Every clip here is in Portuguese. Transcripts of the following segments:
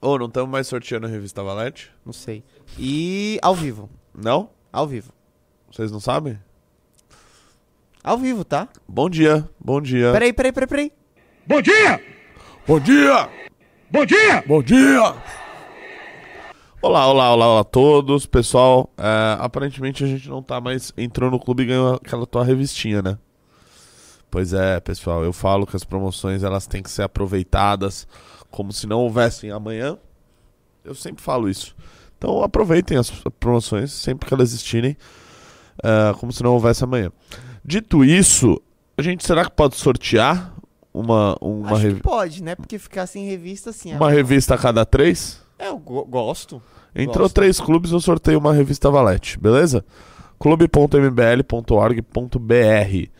Ô, não estamos mais sorteando a revista Valete? Não sei. E ao vivo. Não? Ao vivo. Vocês não sabem? Ao vivo, tá? Bom dia, bom dia. Peraí, peraí, peraí, peraí. Bom dia! Bom dia! Bom dia! Bom dia! Olá, olá, olá, olá a todos. Pessoal, é, aparentemente a gente não tá mais. Entrou no clube e ganhou aquela tua revistinha, né? Pois é, pessoal, eu falo que as promoções elas têm que ser aproveitadas como se não houvessem amanhã. Eu sempre falo isso. Então aproveitem as promoções sempre que elas existirem, é, como se não houvesse amanhã. Dito isso, a gente será que pode sortear uma, uma, Acho que pode, né? Porque ficar sem revista assim. uma é- revista a cada três? É, eu go- gosto. Entrou Gosto. três clubes, eu sorteio uma revista Valete, beleza? clube.mbl.org.br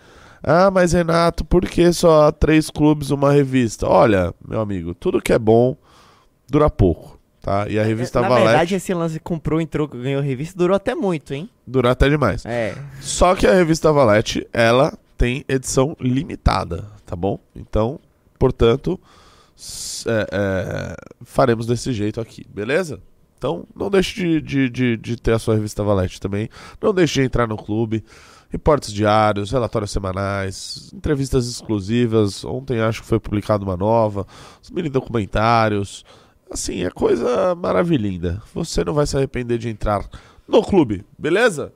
Ah, mas Renato, por que só três clubes uma revista? Olha, meu amigo, tudo que é bom dura pouco, tá? E a revista É, Na Valete verdade, esse lance comprou, entrou, ganhou revista, durou até muito, hein? dura até demais. É. Só que a revista Valete, ela tem edição limitada, tá bom? Então, portanto, é, é, faremos desse jeito aqui, beleza? Então, não deixe de, de, de, de ter a sua revista Valete também. Não deixe de entrar no clube. Reportes diários, relatórios semanais, entrevistas exclusivas. Ontem acho que foi publicada uma nova, os mini documentários. Assim, é coisa maravilhinda. Você não vai se arrepender de entrar no clube, beleza?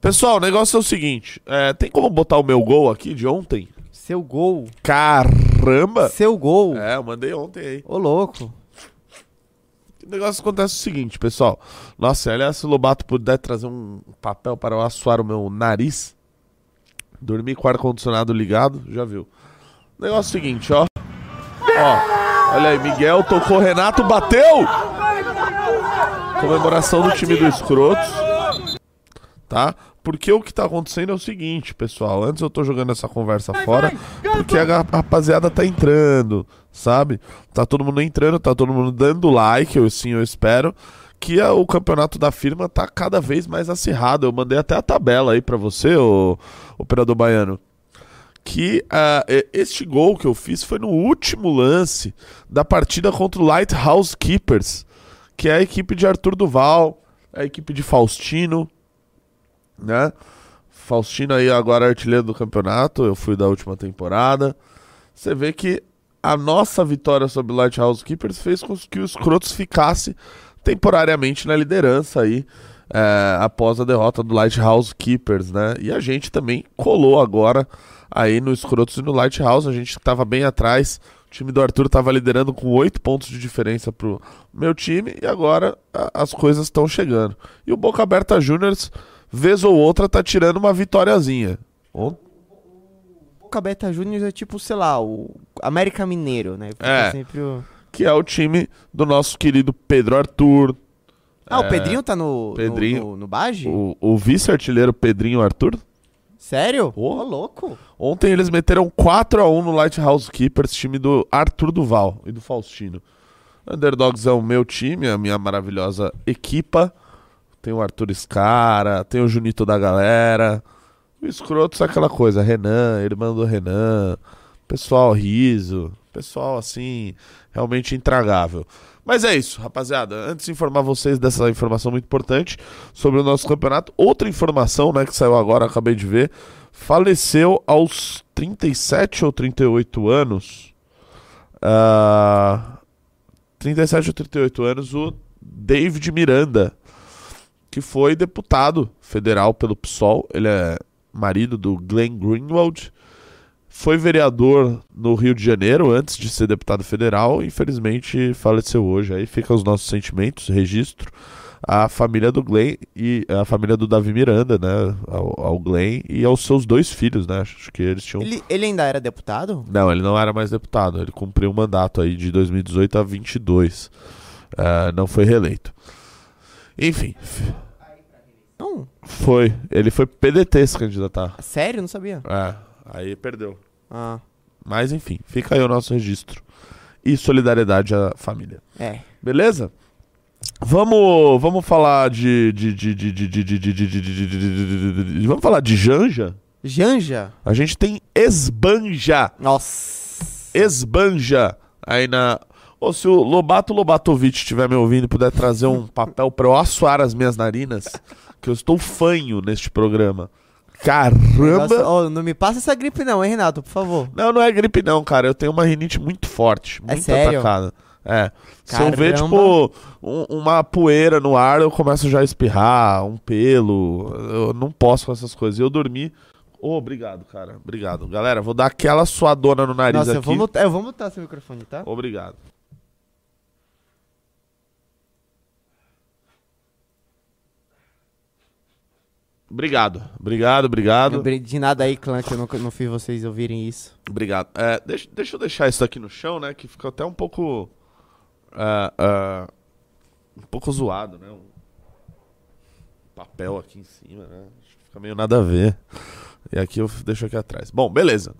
Pessoal, o negócio é o seguinte: é, tem como botar o meu gol aqui de ontem? Seu gol. Caramba! Seu gol. É, eu mandei ontem aí. Ô, louco. O negócio acontece o seguinte, pessoal. Nossa, aliás, se o Lobato puder trazer um papel para eu assoar o meu nariz, dormir com o ar-condicionado ligado, já viu. O negócio é o seguinte, ó. Ó, olha aí, Miguel tocou, Renato bateu! Comemoração do time do Escrotos. Tá? Porque o que tá acontecendo é o seguinte, pessoal. Antes eu tô jogando essa conversa fora, porque a rapaziada tá entrando, sabe? Tá todo mundo entrando, tá todo mundo dando like, eu sim, eu espero. Que a- o campeonato da firma tá cada vez mais acirrado. Eu mandei até a tabela aí pra você, o operador baiano. Que e- este gol que eu fiz foi no último lance da partida contra o Lighthouse Keepers, que é a equipe de Arthur Duval, a equipe de Faustino, né? Faustino aí agora é artilheiro do campeonato, eu fui da última temporada. Você vê que a nossa vitória sobre o Lighthouse Keepers fez com que os Crotos ficasse temporariamente na liderança aí, é, após a derrota do Lighthouse Keepers, né? E a gente também colou agora aí no Escrotos e no Lighthouse, a gente estava bem atrás, o time do Arthur estava liderando com oito pontos de diferença pro meu time, e agora a- as coisas estão chegando. E o Boca Aberta Juniors, vez ou outra, tá tirando uma vitóriazinha. O Beta Juniors é tipo, sei lá, o América Mineiro, né? É. sempre o... que é o time do nosso querido Pedro Arthur, Ah, É. o Pedrinho tá no, no- Pedrinho. no, no Bage? o, o vice-artilheiro Pedrinho Arthur. Sério? Ô. Ô, louco. Ontem eles meteram 4 a 1 no Lighthouse Keepers, time do Arthur Duval e do Faustino. Underdogs é o meu time, a minha maravilhosa equipa. Tem o Arthur Scara, tem o Junito da galera. O Escrotos é aquela coisa, Renan, irmão do Renan, pessoal riso, pessoal assim, realmente intragável. Mas é isso, rapaziada. Antes de informar vocês dessa informação muito importante sobre o nosso campeonato, outra informação, né, que saiu agora, acabei de ver, faleceu aos 37 ou 38 anos. ah, 37 ou 38 anos o David Miranda, que foi deputado federal pelo PSOL. Ele é marido do Glenn Greenwald. Foi vereador no Rio de Janeiro antes de ser deputado federal. Infelizmente faleceu hoje. Aí fica os nossos sentimentos, registro. A família do Glenn e a família do Davi Miranda, né? Ao, ao Glenn e aos seus dois filhos, né? Acho que eles tinham. Ele, ele ainda era deputado? Não, ele não era mais deputado. Ele cumpriu um mandato aí de 2018 a 22. Ah, não foi reeleito. Enfim, Não. foi. Ele foi PDT se candidatar. Sério? Não sabia. É, aí perdeu. Ah. Mas enfim, fica aí o nosso registro. E solidariedade à família. É. Beleza? Vamos, vamos falar de. Vamos falar de Janja? Janja? A gente tem Esbanja. Nossa. Esbanja. Aí na. Ou se o Lobato Lobatovic estiver me ouvindo e puder trazer um papel para eu assoar as minhas narinas, que eu estou fanho neste programa. Caramba! Nossa, ó, não me passa essa gripe não, hein, Renato, por favor. Não, não é gripe não, cara. Eu tenho uma rinite muito forte, muito sério? atacada. É. Se eu ver, tipo, um- uma poeira no ar, eu começo já a espirrar, um pelo. Eu não posso com essas coisas. E eu dormi. Ô, obrigado, cara. Obrigado. Galera, vou dar aquela suadona no nariz Nossa, eu aqui. vou, mutar, eu vou mutar seu microfone, tá? Obrigado. Obrigado, obrigado, obrigado. De nada aí, clã, que eu não, não fiz vocês ouvirem isso. Obrigado. É, deixa, deixa eu deixar isso aqui no chão, né? Que fica até um pouco. é, é, um pouco zoado, né? Um papel aqui em cima, né? Acho que fica meio nada a ver. E aqui eu deixo aqui atrás. Bom, beleza.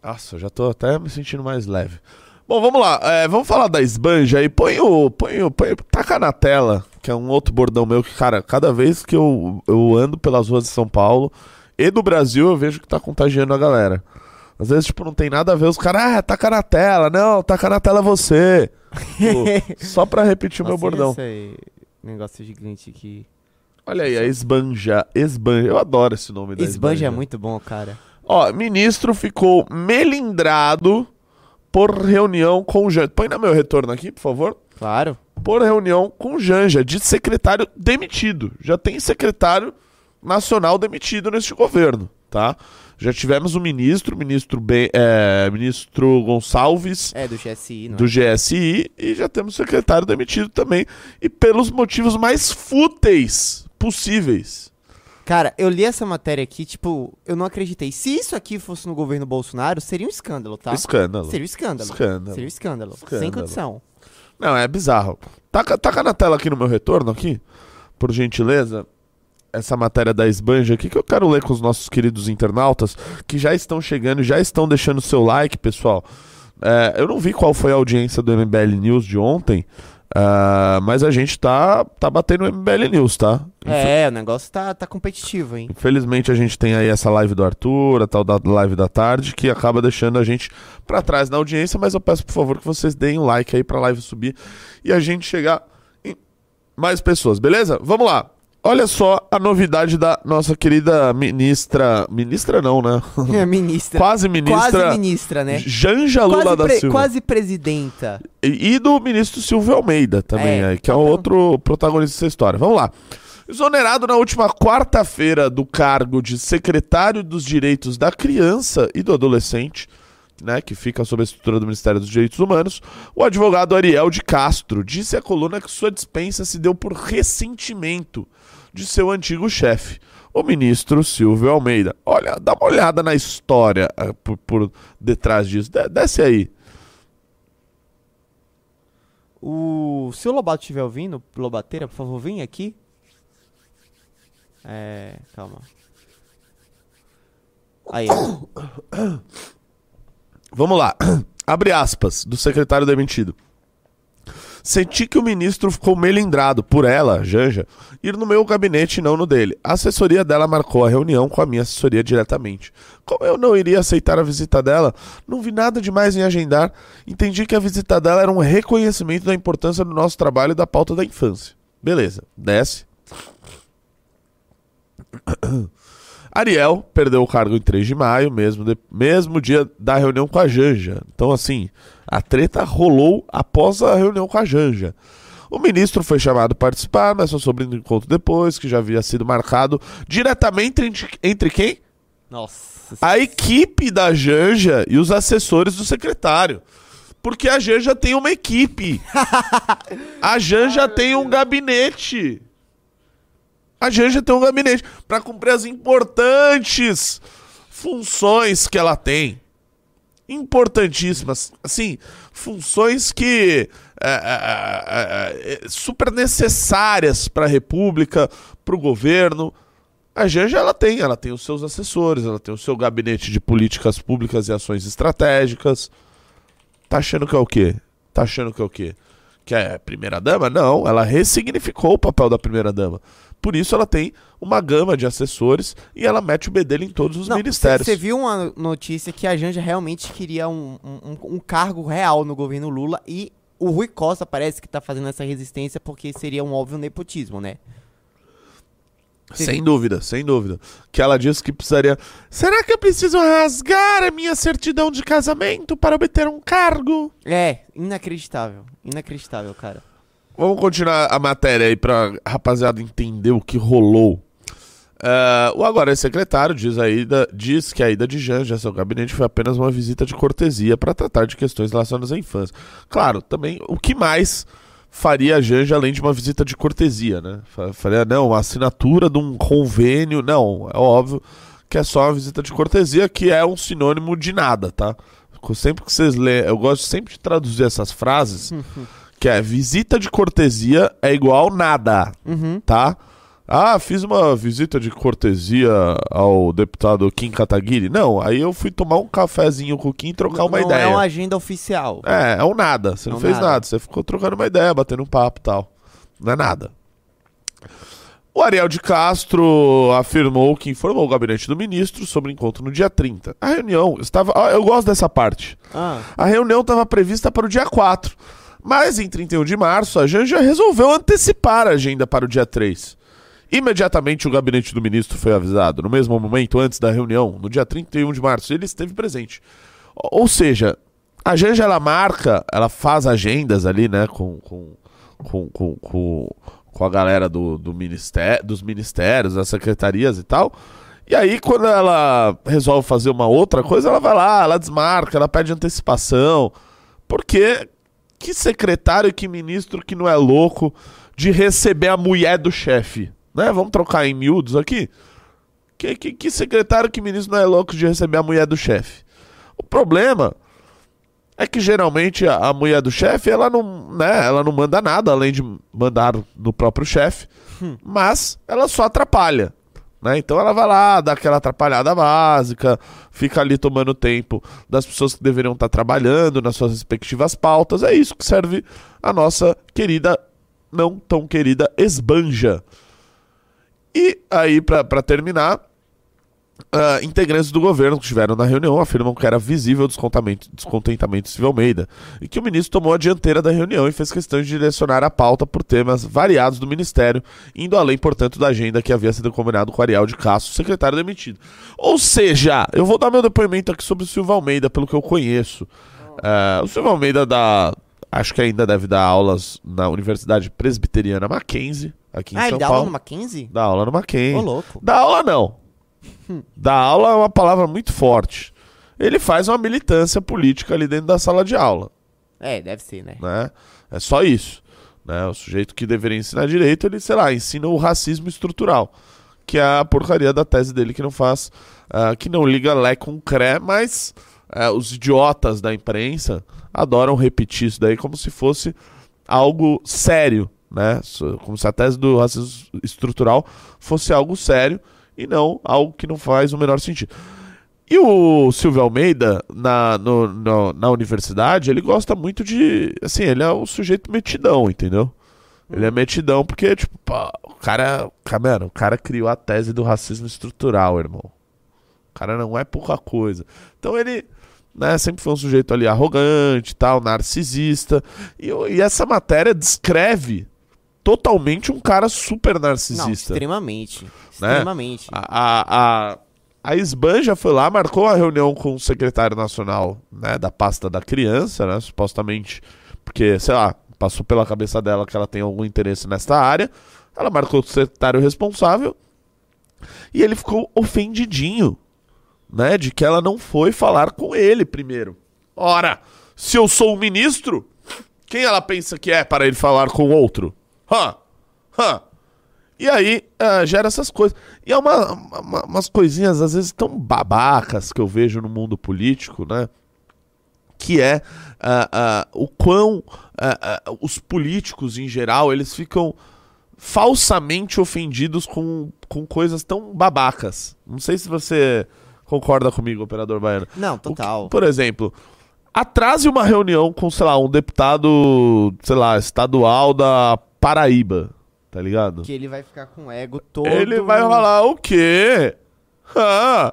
Nossa, eu já tô até me sentindo mais leve. Bom, vamos lá. é, vamos falar da esbanja aí. Põe o. Põe o. Põe, taca na tela, que é um outro bordão meu que, cara, cada vez que eu, eu ando pelas ruas de São Paulo e do Brasil, eu vejo que tá contagiando a galera. Às vezes, tipo, não tem nada a ver. Os caras, ah, taca na tela. Não, taca na tela você. Tipo, só pra repetir o meu Nossa, bordão. Esse negócio gigante aqui. Olha aí, a esbanja. Esbanja. Eu adoro esse nome da Esbanja é muito bom, cara. Ó, ministro ficou melindrado por reunião com Janja. Põe no meu retorno aqui, por favor. Claro. Por reunião com Janja, de secretário demitido. Já tem secretário nacional demitido neste governo, tá? Já tivemos um ministro, ministro, ben, é, ministro Gonçalves, É, do GSI, não do é? GSI, e já temos secretário demitido também. E pelos motivos mais fúteis possíveis. Cara, eu li essa matéria aqui, tipo, eu não acreditei. Se isso aqui fosse no governo Bolsonaro, seria um escândalo, tá? Escândalo. Seria um escândalo. Escândalo. Seria um escândalo. Escândalo. Sem condição. Não, é bizarro. Taca, taca na tela aqui no meu retorno, aqui, por gentileza, essa matéria da Esbanja aqui, que eu quero ler com os nossos queridos internautas, que já estão chegando, já estão deixando seu like, pessoal. É, eu não vi qual foi a audiência do MBL News de ontem, ah, mas a gente tá, tá batendo o MBL News, tá? É, o negócio tá, tá competitivo, hein? Infelizmente a gente tem aí essa live do Arthur, a tal da live da tarde, que acaba deixando a gente pra trás na audiência, mas eu peço por favor que vocês deem um like aí pra live subir e a gente chegar em mais pessoas, beleza? Vamos lá. Olha só a novidade da nossa querida ministra, ministra não, né? É, ministra. Quase ministra. Quase ministra, né? Janja Lula da Silva. quase presidenta. E, e do ministro Silvio Almeida também, É, aí, que é o então- outro protagonista dessa história. Vamos lá. Exonerado na última quarta-feira do cargo de secretário dos Direitos da Criança e do Adolescente, né, que fica sob a estrutura do Ministério dos Direitos Humanos, o advogado Ariel de Castro disse à coluna que sua dispensa se deu por ressentimento de seu antigo chefe, o ministro Silvio Almeida. Olha, dá uma olhada na história ah, por, por detrás disso. De- desce aí. O... Se o Lobato estiver ouvindo, Lobateira, por favor, vem aqui. É. Calma. Aí. Vamos lá. Abre aspas do secretário demitido. Senti que o ministro ficou melindrado por ela, Janja, ir no meu gabinete e não no dele. A assessoria dela marcou a reunião com a minha assessoria diretamente. Como eu não iria aceitar a visita dela, não vi nada demais em agendar. Entendi que a visita dela era um reconhecimento da importância do nosso trabalho e da pauta da infância. Beleza, desce. Ariel perdeu o cargo em 3 de maio, mesmo, de- mesmo dia da reunião com a Janja. Então, assim, a treta rolou após a reunião com a Janja. O ministro foi chamado a participar, mas só sobre um encontro depois, que já havia sido marcado diretamente entre, entre quem? Nossa. A equipe da Janja e os assessores do secretário. Porque a Janja tem uma equipe. A Janja tem um gabinete. A Janja tem um gabinete para cumprir as importantes funções que ela tem. Importantíssimas. Assim, funções que. é, é, é, é, super necessárias para a República, para o governo. A Janja ela tem, ela tem os seus assessores, ela tem o seu gabinete de políticas públicas e ações estratégicas. Tá achando que é o quê? Tá achando que é o quê? que é primeira-dama? Não, ela ressignificou o papel da primeira-dama. Por isso ela tem uma gama de assessores e ela mete o bedelho em todos os Não, ministérios. Você viu uma notícia que a Janja realmente queria um, um, um cargo real no governo Lula e o Rui Costa parece que tá fazendo essa resistência porque seria um óbvio nepotismo, né? Sem dúvida, sem dúvida. Que ela disse que precisaria. Será que eu preciso rasgar a minha certidão de casamento para obter um cargo? É, inacreditável. Inacreditável, cara. Vamos continuar a matéria aí pra rapaziada entender o que rolou. É, o agora secretário diz, a ida, diz que a ida de Janja a seu gabinete foi apenas uma visita de cortesia para tratar de questões relacionadas à infância. Claro, também o que mais faria a Janja além de uma visita de cortesia, né? Fa- Faria, não, uma assinatura de um convênio. Não, é óbvio que é só uma visita de cortesia, que é um sinônimo de nada, tá? Sempre que vocês lêem, eu gosto sempre de traduzir essas frases, que é visita de cortesia é igual nada, Uhum. tá? Ah, fiz uma visita de cortesia ao deputado Kim Kataguiri. Não, aí eu fui tomar um cafezinho com o Kim e trocar uma não ideia. é uma agenda oficial. É, é um nada. Você não É um fez nada. nada. Você ficou trocando uma ideia, batendo um papo e tal. Não é nada. O Ariel de Castro afirmou que informou o gabinete do ministro sobre o encontro no dia 30. A reunião estava. Eu gosto dessa parte. Ah, A reunião estava prevista para o dia 4. Mas em 31 de março, a Janja resolveu antecipar a agenda para o dia 3. Imediatamente o gabinete do ministro foi avisado. No mesmo momento, antes da reunião, no dia 31 de março, ele esteve presente. Ou seja, a Janja ela marca, ela faz agendas ali, né, com, com, com, com, com, com a galera do, do ministério, dos ministérios, das secretarias e tal. E aí, quando ela resolve fazer uma outra coisa, ela vai lá, ela desmarca, ela pede antecipação. Porque que secretário e que ministro que não é louco de receber a mulher do chefe? Né? Vamos trocar em miúdos aqui? Que, que, que secretário que ministro não é louco de receber a mulher do chefe? O problema é que geralmente a, a mulher do chefe, ela não, né, ela não manda nada além de mandar no próprio chefe, mas ela só atrapalha. Né? Então ela vai lá, dá aquela atrapalhada básica, fica ali tomando tempo das pessoas que deveriam estar trabalhando nas suas respectivas pautas. É isso que serve a nossa querida, não tão querida, esbanja. E aí, pra terminar, ah, integrantes do governo que estiveram na reunião afirmam que era visível o descontamento- descontentamento de Almeida e que o ministro tomou a dianteira da reunião e fez questão de direcionar a pauta por temas variados do ministério, indo além, portanto, da agenda que havia sido combinado com Ariel de Castro, secretário demitido. Ou seja, eu vou dar meu depoimento aqui sobre o Silvio Almeida, pelo que eu conheço. Ah, o Silvio Almeida dá. Acho que ainda deve dar aulas na Universidade Presbiteriana Mackenzie, aqui em ah São ele dá Paulo. aula no Mackenzie? Dá aula no Mackenzie. Ô, louco. Dá aula não. Dar aula é uma palavra muito forte. Ele faz uma militância política ali dentro da sala de aula, É, deve ser, né? né? É só isso. Né? O sujeito que deveria ensinar direito, ele, sei lá, ensina o racismo estrutural, que é a porcaria da tese dele que não faz, ah, que não liga lé com cré, mas ah, os idiotas da imprensa adoram repetir isso daí como se fosse algo sério, né? Como se a tese do racismo estrutural fosse algo sério e não algo que não faz o menor sentido. E o Silvio Almeida, na, no- no- na universidade, ele gosta muito de. Assim, ele é um sujeito metidão, entendeu? Ele é metidão porque, tipo, o cara. ca- Mano, o cara criou a tese do racismo estrutural, irmão. O cara não é pouca coisa. Então ele. Né, sempre foi um sujeito ali arrogante, tal, narcisista. E, e essa matéria descreve totalmente um cara super Não, narcisista. extremamente. Extremamente. A, a, a, a Esbanja foi lá, marcou a reunião com o secretário nacional né, da pasta da criança, né, supostamente, porque, sei lá, passou pela cabeça dela que ela tem algum interesse nesta área. Ela marcou o secretário responsável e ele ficou ofendidinho, né, de que ela não foi falar com ele primeiro. Ora, se eu sou o ministro, quem ela pensa que é para ele falar com outro? Hã? Hã? E aí ah, gera essas coisas. E é uma, uma- umas coisinhas, às vezes, tão babacas que eu vejo no mundo político, né? Que é ah, ah, o quão os políticos, em geral, eles ficam falsamente ofendidos com, com coisas tão babacas. Não sei se você concorda comigo, operador baiano. Não, O que- total. por exemplo, atrase uma reunião com, sei lá, um deputado, sei lá, estadual da Paraíba, tá ligado? Que ele vai ficar com o ego todo. Ele vai falar o quê? Ah,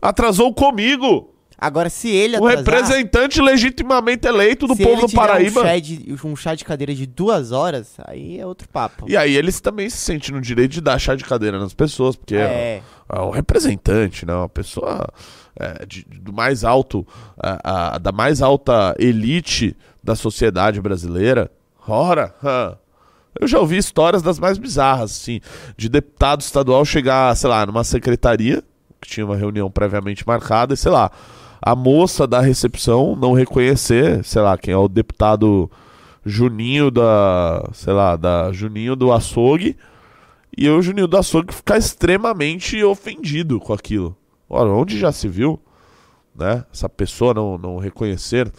atrasou comigo, Agora, se ele o atrasar, representante legitimamente eleito do se povo ele do Paraíba. Um chá, de, um chá de cadeira de duas horas, aí é outro papo. E aí eles também se sentem no direito de dar chá de cadeira nas pessoas, porque é, É. é um representante, né? Uma pessoa é, de- do mais alto, a- a- da mais alta elite da sociedade brasileira. Ora, hã. Eu já ouvi histórias das mais bizarras, assim, de deputado estadual chegar, sei lá, numa secretaria, que tinha uma reunião previamente marcada, e sei lá, a moça da recepção não reconhecer, sei lá, quem é o deputado Juninho da, sei lá, da Juninho do açougue, e o Juninho do açougue ficar extremamente ofendido com aquilo. Ora, onde já se viu, né? Essa pessoa não, não reconhecer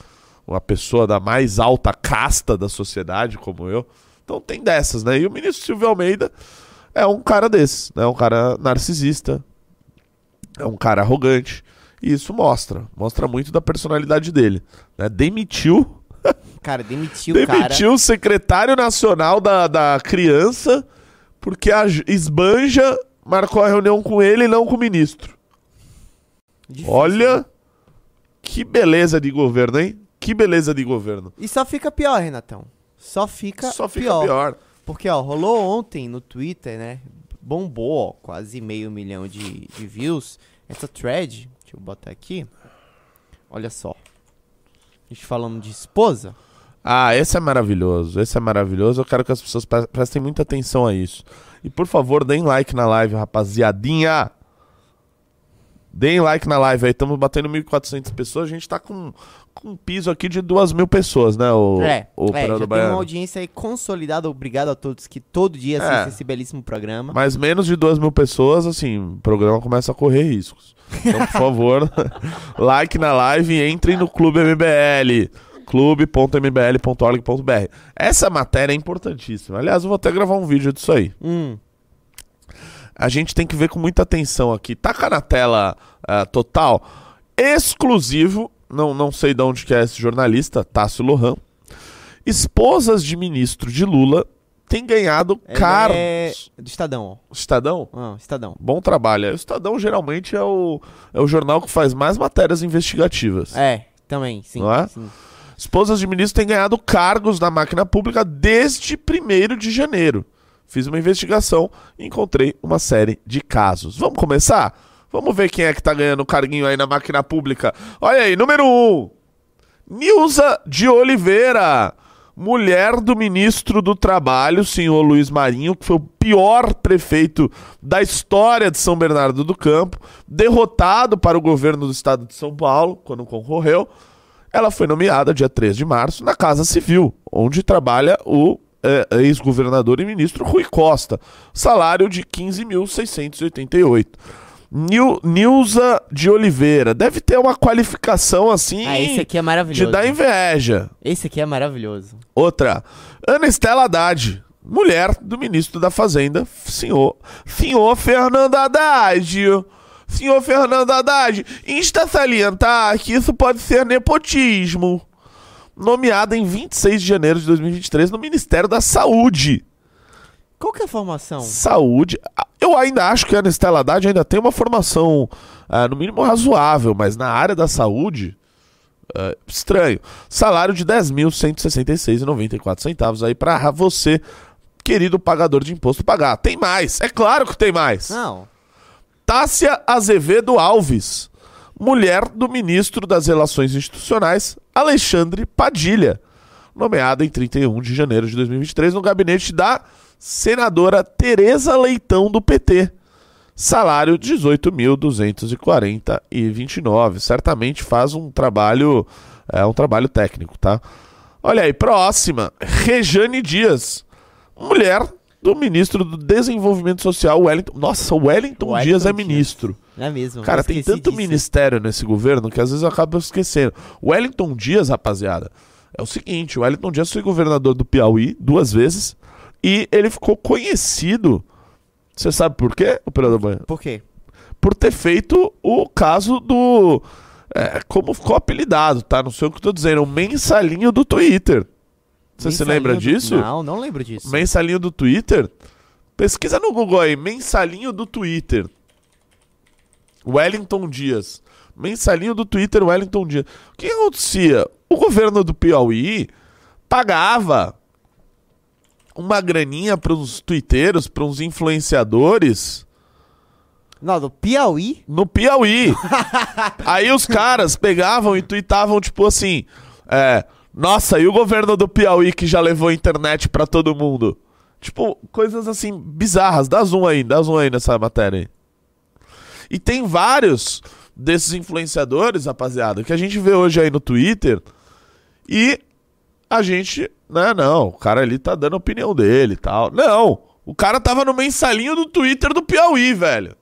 uma pessoa da mais alta casta da sociedade como eu. Então tem dessas, né? E o ministro Silvio Almeida é um cara desses, né? Um cara narcisista, é um cara arrogante. E isso mostra, mostra muito da personalidade dele. Né? Demitiu Cara, demitiu o cara. Demitiu o secretário nacional da, da criança porque a Esbanja marcou a reunião com ele e não com o ministro. Difícil, né? Olha que beleza de governo, hein? Que beleza de governo. E só fica pior, Renatão. Só fica, Só fica pior. pior. Porque, ó, rolou ontem no Twitter, né? Bombou, ó, quase meio milhão de, de views. Essa thread, deixa eu botar aqui. Olha só. A gente falando de esposa. Ah, esse é maravilhoso. Esse é maravilhoso. Eu quero que as pessoas pre- prestem muita atenção a isso. E por favor, deem like na live, rapaziadinha. Deem like na live aí. Estamos batendo 1.400 pessoas. A gente tá com um piso aqui de 2 mil pessoas, né? O, é, o é já tem uma audiência aí consolidada. Obrigado a todos que todo dia É. assistem esse belíssimo programa. Mas menos de 2 mil pessoas, assim, o programa começa a correr riscos. Então, por favor, like na live e entrem no Clube MBL. clube.mbl.org.br. Essa matéria é importantíssima. Aliás, eu vou até gravar um vídeo disso aí. Hum, A gente tem que ver com muita atenção aqui. Taca na tela ah, total. Exclusivo, não, não sei de onde que é esse jornalista, Tássio Lohan. Esposas de ministro de Lula têm ganhado ele cargos. é do Estadão, Estadão? Ah, Estadão. Bom trabalho. O Estadão geralmente é o, é o jornal que faz mais matérias investigativas. É, também, sim. Não é? sim. Esposas de ministros têm ganhado cargos na máquina pública desde 1 de janeiro. Fiz uma investigação e encontrei uma série de casos. Vamos começar? Vamos ver quem é que tá ganhando carguinho aí na máquina pública. Olha aí, número 1. Um, Nilza de Oliveira, mulher do ministro do Trabalho, senhor Luiz Marinho, que foi o pior prefeito da história de São Bernardo do Campo, derrotado para o governo do estado de São Paulo, quando concorreu. Ela foi nomeada dia 3 de março na Casa Civil, onde trabalha o eh, ex-governador e ministro Rui Costa. Salário de 15.688. Nil, Nilza de Oliveira. Deve ter uma qualificação assim Ah, esse aqui é de maravilhoso. dar inveja. Esse aqui é maravilhoso. Outra. Ana Estela Haddad. Mulher do ministro da Fazenda, senhor, senhor Fernando Haddad. Senhor Fernando Haddad, insta salientar que isso pode ser nepotismo. Nomeada em 26 de janeiro de 2023 no Ministério da Saúde. Qual que é a formação? Saúde. Eu ainda acho que a Ana Estela Haddad ainda tem uma formação, ah, no mínimo, razoável, mas na área da saúde, ah, estranho. Salário de R$ 10.166,94 centavos aí para você, querido pagador de imposto, pagar. Tem mais, é claro que tem mais. Não. Tássia Azevedo Alves, mulher do ministro das Relações Institucionais, Alexandre Padilha, nomeada em 31 de janeiro de 2023 no gabinete da senadora Tereza Leitão do PT. Salário 18.240,29. Certamente faz um trabalho é um trabalho técnico, tá? Olha aí, próxima, Rejane Dias, mulher do ministro do Desenvolvimento Social, Wellington. Nossa, o Wellington, Wellington Dias é ministro. É mesmo? Cara, tem tanto disso. ministério nesse governo que às vezes eu acabo esquecendo. O Wellington Dias, rapaziada, é o seguinte: o Wellington Dias foi governador do Piauí duas vezes e ele ficou conhecido. Você sabe por quê, operador Banha? Por quê? Por ter feito o caso do É como ficou apelidado, tá? Não sei o que eu tô dizendo. O mensalinho do Twitter. Você se lembra do- disso? Não, não lembro disso. Mensalinho do Twitter? Pesquisa no Google aí, mensalinho do Twitter. Wellington Dias. Mensalinho do Twitter, Wellington Dias. O que acontecia? O governo do Piauí pagava uma graninha para uns twitteiros, para uns influenciadores Não, do Piauí? no Piauí. Aí os caras pegavam e tweetavam, tipo assim: é, Nossa, e o governo do Piauí que já levou a internet pra todo mundo? Tipo, coisas assim bizarras. Dá zoom aí, dá zoom aí nessa matéria aí. E tem vários desses influenciadores, rapaziada, que a gente vê hoje aí no Twitter e a gente, né, não, o cara ali tá dando a opinião dele e tal. Não, o cara tava no mensalinho do Twitter do Piauí, velho.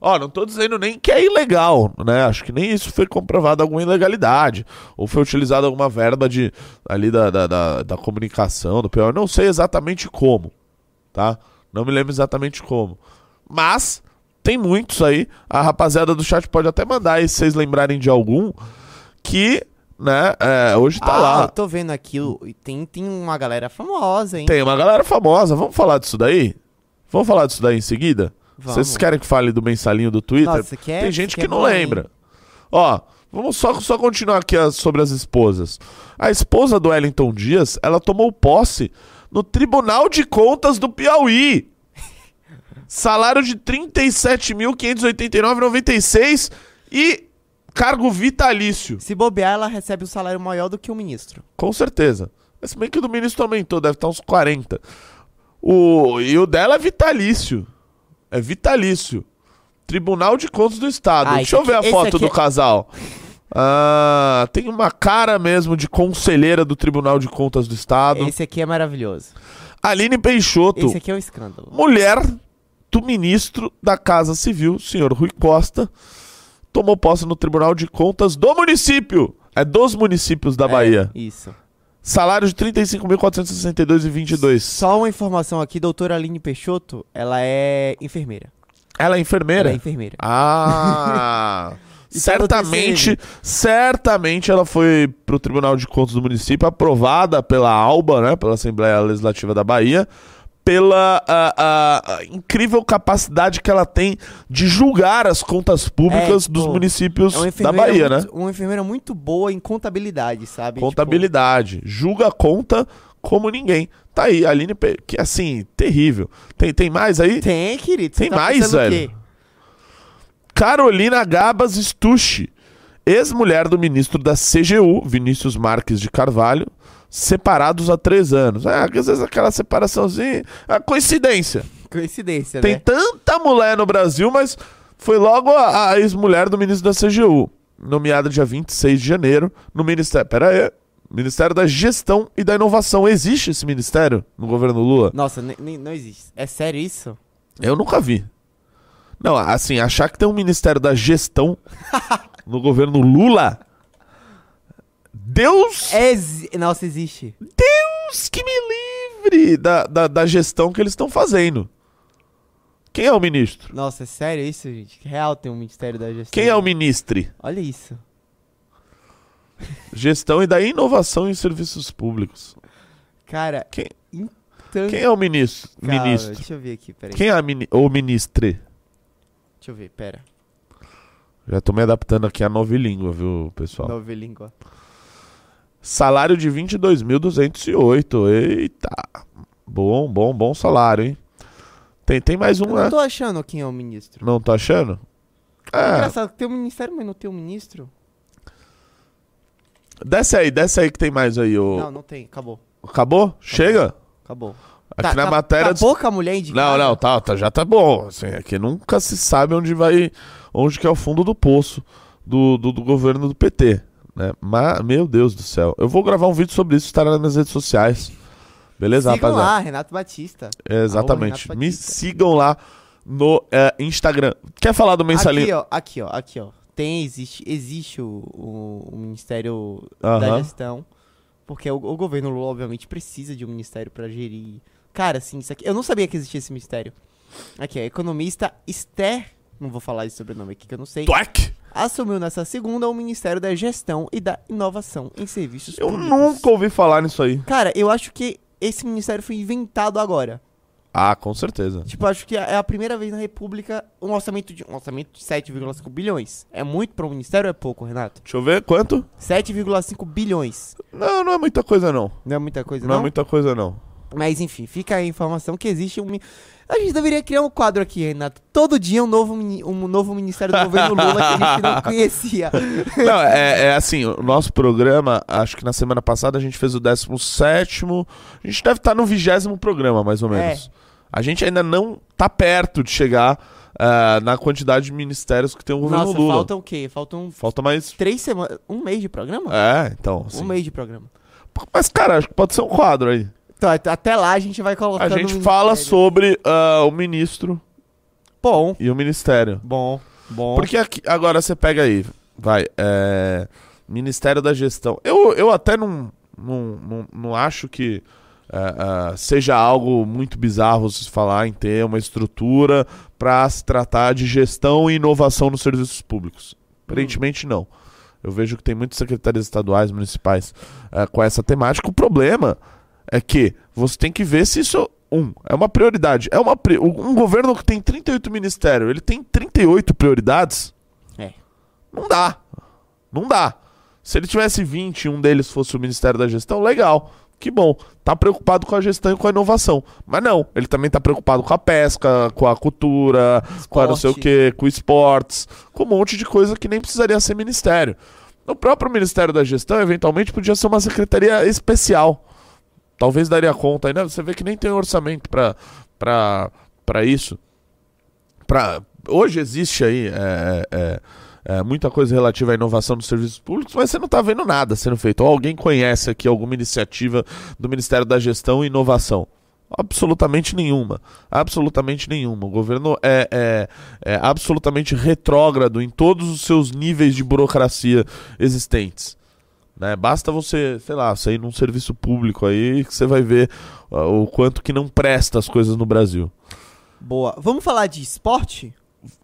Ó, não tô dizendo nem que é ilegal, né? Acho que nem isso foi comprovado alguma ilegalidade. Ou foi utilizada alguma verba de, ali da, da, da, da comunicação do Piauí. Não sei exatamente como, tá? Não me lembro exatamente como. Mas tem muitos aí. A rapaziada do chat pode até mandar aí, se vocês lembrarem de algum, que, né, é, hoje tá ah, lá. eu tô vendo aqui. Tem, tem uma galera famosa, hein? Tem uma galera famosa. Vamos falar disso daí? Vamos falar disso daí em seguida? Vamos. Vocês querem que fale do mensalinho do Twitter? Nossa, que é- Tem gente que não lembra. Ó, vamos só, só continuar aqui as- sobre as esposas. A esposa do Wellington Dias, ela tomou posse no Tribunal de Contas do Piauí. Salário de R$ 37.589,96 e cargo vitalício. Se bobear, ela recebe um salário maior do que o ministro. Com certeza. Mas se bem que o do ministro aumentou, deve estar uns 40. O, e o dela é vitalício. É vitalício. Tribunal de Contas do Estado. Ah, Deixa eu ver aqui- a foto aqui do é- casal. Ah, tem uma cara mesmo de conselheira do Tribunal de Contas do Estado. Esse aqui é maravilhoso. Aline Peixoto, Esse aqui é um escândalo. mulher do ministro da Casa Civil, senhor Rui Costa, tomou posse no Tribunal de Contas do município. É dos municípios da Bahia. É, isso. Salário de 35.462,22. Só uma informação aqui, doutora Aline Peixoto, ela é enfermeira. Ela é enfermeira? Ela é enfermeira. Ah! Certamente, certamente ela foi pro Tribunal de Contas do município, aprovada pela ALBA, né, pela Assembleia Legislativa da Bahia, pela ah, ah, a incrível capacidade que ela tem de julgar as contas públicas É, tipo, dos municípios É da Bahia, né? muito, Uma enfermeira muito boa em contabilidade, sabe? Contabilidade. Julga a conta como ninguém. Tá aí, a Aline, Pe- que assim, terrível. Tem, tem mais aí? Tipo, tem, querido. Tem tá mais, velho? Carolina Gabas Stucci, ex-mulher do ministro da CGU, Vinícius Marques de Carvalho, separados há três anos. É, às vezes aquela separaçãozinha. É coincidência. Coincidência, Tem né? tanta mulher no Brasil, mas foi logo a, a ex-mulher do ministro da CGU, nomeada dia 26 de janeiro no Ministério. Pera aí. Ministério da Gestão e da Inovação. Existe esse ministério no governo Lula? Nossa, não existe. É sério isso? Eu nunca vi. Não, assim, achar que tem um Ministério da Gestão no governo Lula. Deus, Exi- Nossa, existe. Deus que me livre da, da, da gestão que eles estão fazendo. Quem é o ministro? Nossa, é sério isso, gente? Real tem um Ministério da Gestão. Quem é o ministre? Olha isso. Gestão e da Inovação em Serviços Públicos. Cara, Quem, então... quem é o ministro? Calma, ministro. Deixa eu ver aqui, peraí. Quem é a mini, o ministre? Deixa eu ver, pera. Já tô me adaptando aqui à nova língua, viu, pessoal? Nova língua. Salário de 22.208. Eita. Bom, bom, bom salário, hein? Tem, tem mais Eu um, não né? tô achando quem é o ministro. Não tá achando? É. É, Engraçado tem um ministério, mas não tem um ministro. desce aí, desce aí que tem mais aí. ô. Não, não tem. Acabou. Acabou? Chega? Acabou. Aqui Tá- na tá- matéria. Tá pouca mulher indicada? Não, não, tá, tá, já tá bom. Assim, aqui nunca se sabe onde vai. Onde que é o fundo do poço do, do, do governo do PT. Né? Mas, meu Deus do céu. Eu vou gravar um vídeo sobre isso, estará nas minhas redes sociais. Beleza, Sigam rapaziada? lá, Renato Batista. Exatamente. Renato Me Batista. sigam lá no é, Instagram. Quer falar do mensalinho? Aqui, ó, aqui, ó, aqui, ó. Tem, existe, existe o, o, o Ministério da Aham. Gestão. Porque o, o governo Lula, obviamente, precisa de um ministério pra gerir. Cara, assim, isso aqui. Eu não sabia que existia esse ministério. Aqui, ó. Economista Esther não vou falar esse sobrenome aqui que eu não sei, Tuac! assumiu nessa segunda o Ministério da Gestão e da Inovação em Serviços Eu Públicos. nunca ouvi falar nisso aí. Cara, eu acho que esse ministério foi inventado agora. Ah, com certeza. Tipo, acho que é a primeira vez na República um orçamento de um orçamento de 7,5 bilhões. É muito para um ministério ou é pouco, Renato? Deixa eu ver quanto. 7,5 bilhões. Não, não é muita coisa não. Não é muita coisa, Não, não? é muita coisa não. Mas enfim, fica aí a informação que existe um. A gente deveria criar um quadro aqui, Renato. Todo dia um novo, um novo ministério do governo Lula que a gente não conhecia. Não, é, é assim, o nosso programa, acho que na semana passada a gente fez o 17 A gente deve estar no vigésimo programa, mais ou É. menos. A gente ainda não tá perto de chegar ah, na quantidade de ministérios que tem o governo Nossa, Lula. faltam o quê? Faltam Falta mais. três semanas. Um mês de programa? É, então. assim. Um mês de programa. Mas, cara, acho que pode ser um quadro aí. Então, at- até lá a gente vai A colocando. gente fala sobre ah, o ministro Bom, e o ministério. bom, bom. Porque aqui, agora você pega aí, vai, é, Ministério da Gestão. Eu, eu até não, não, não, não acho que é, é, seja algo muito bizarro se falar em ter uma estrutura para se tratar de gestão e inovação nos serviços públicos. Aparentemente não. Eu vejo que tem muitas secretarias estaduais, municipais é, com essa temática. O problema é que você tem que ver se isso um é uma prioridade. É uma um governo que tem 38 ministérios, ele tem 38 prioridades? É. Não dá. Não dá. Se ele tivesse 20 e um deles fosse o Ministério da Gestão, legal. Que bom. Tá preocupado com a gestão e com a inovação. Mas não, ele também tá preocupado com a pesca, com a cultura, com a não sei o Esporte. que, com esportes, com um monte de coisa que nem precisaria ser ministério. O próprio Ministério da Gestão, eventualmente, podia ser uma secretaria especial. Talvez daria conta ainda. Você vê que nem tem orçamento pra isso. Pra, hoje existe aí é, é, é, muita coisa relativa à inovação dos serviços públicos, mas você não tá vendo nada sendo feito. Ou alguém conhece aqui alguma iniciativa do Ministério da Gestão e Inovação? Absolutamente nenhuma. Absolutamente nenhuma. O governo é, é, é absolutamente retrógrado em todos os seus níveis de burocracia existentes. Né? Basta você, sei lá, sair num serviço público aí que você vai ver ah, o quanto que não presta as coisas no Brasil. Boa. Vamos falar de esporte?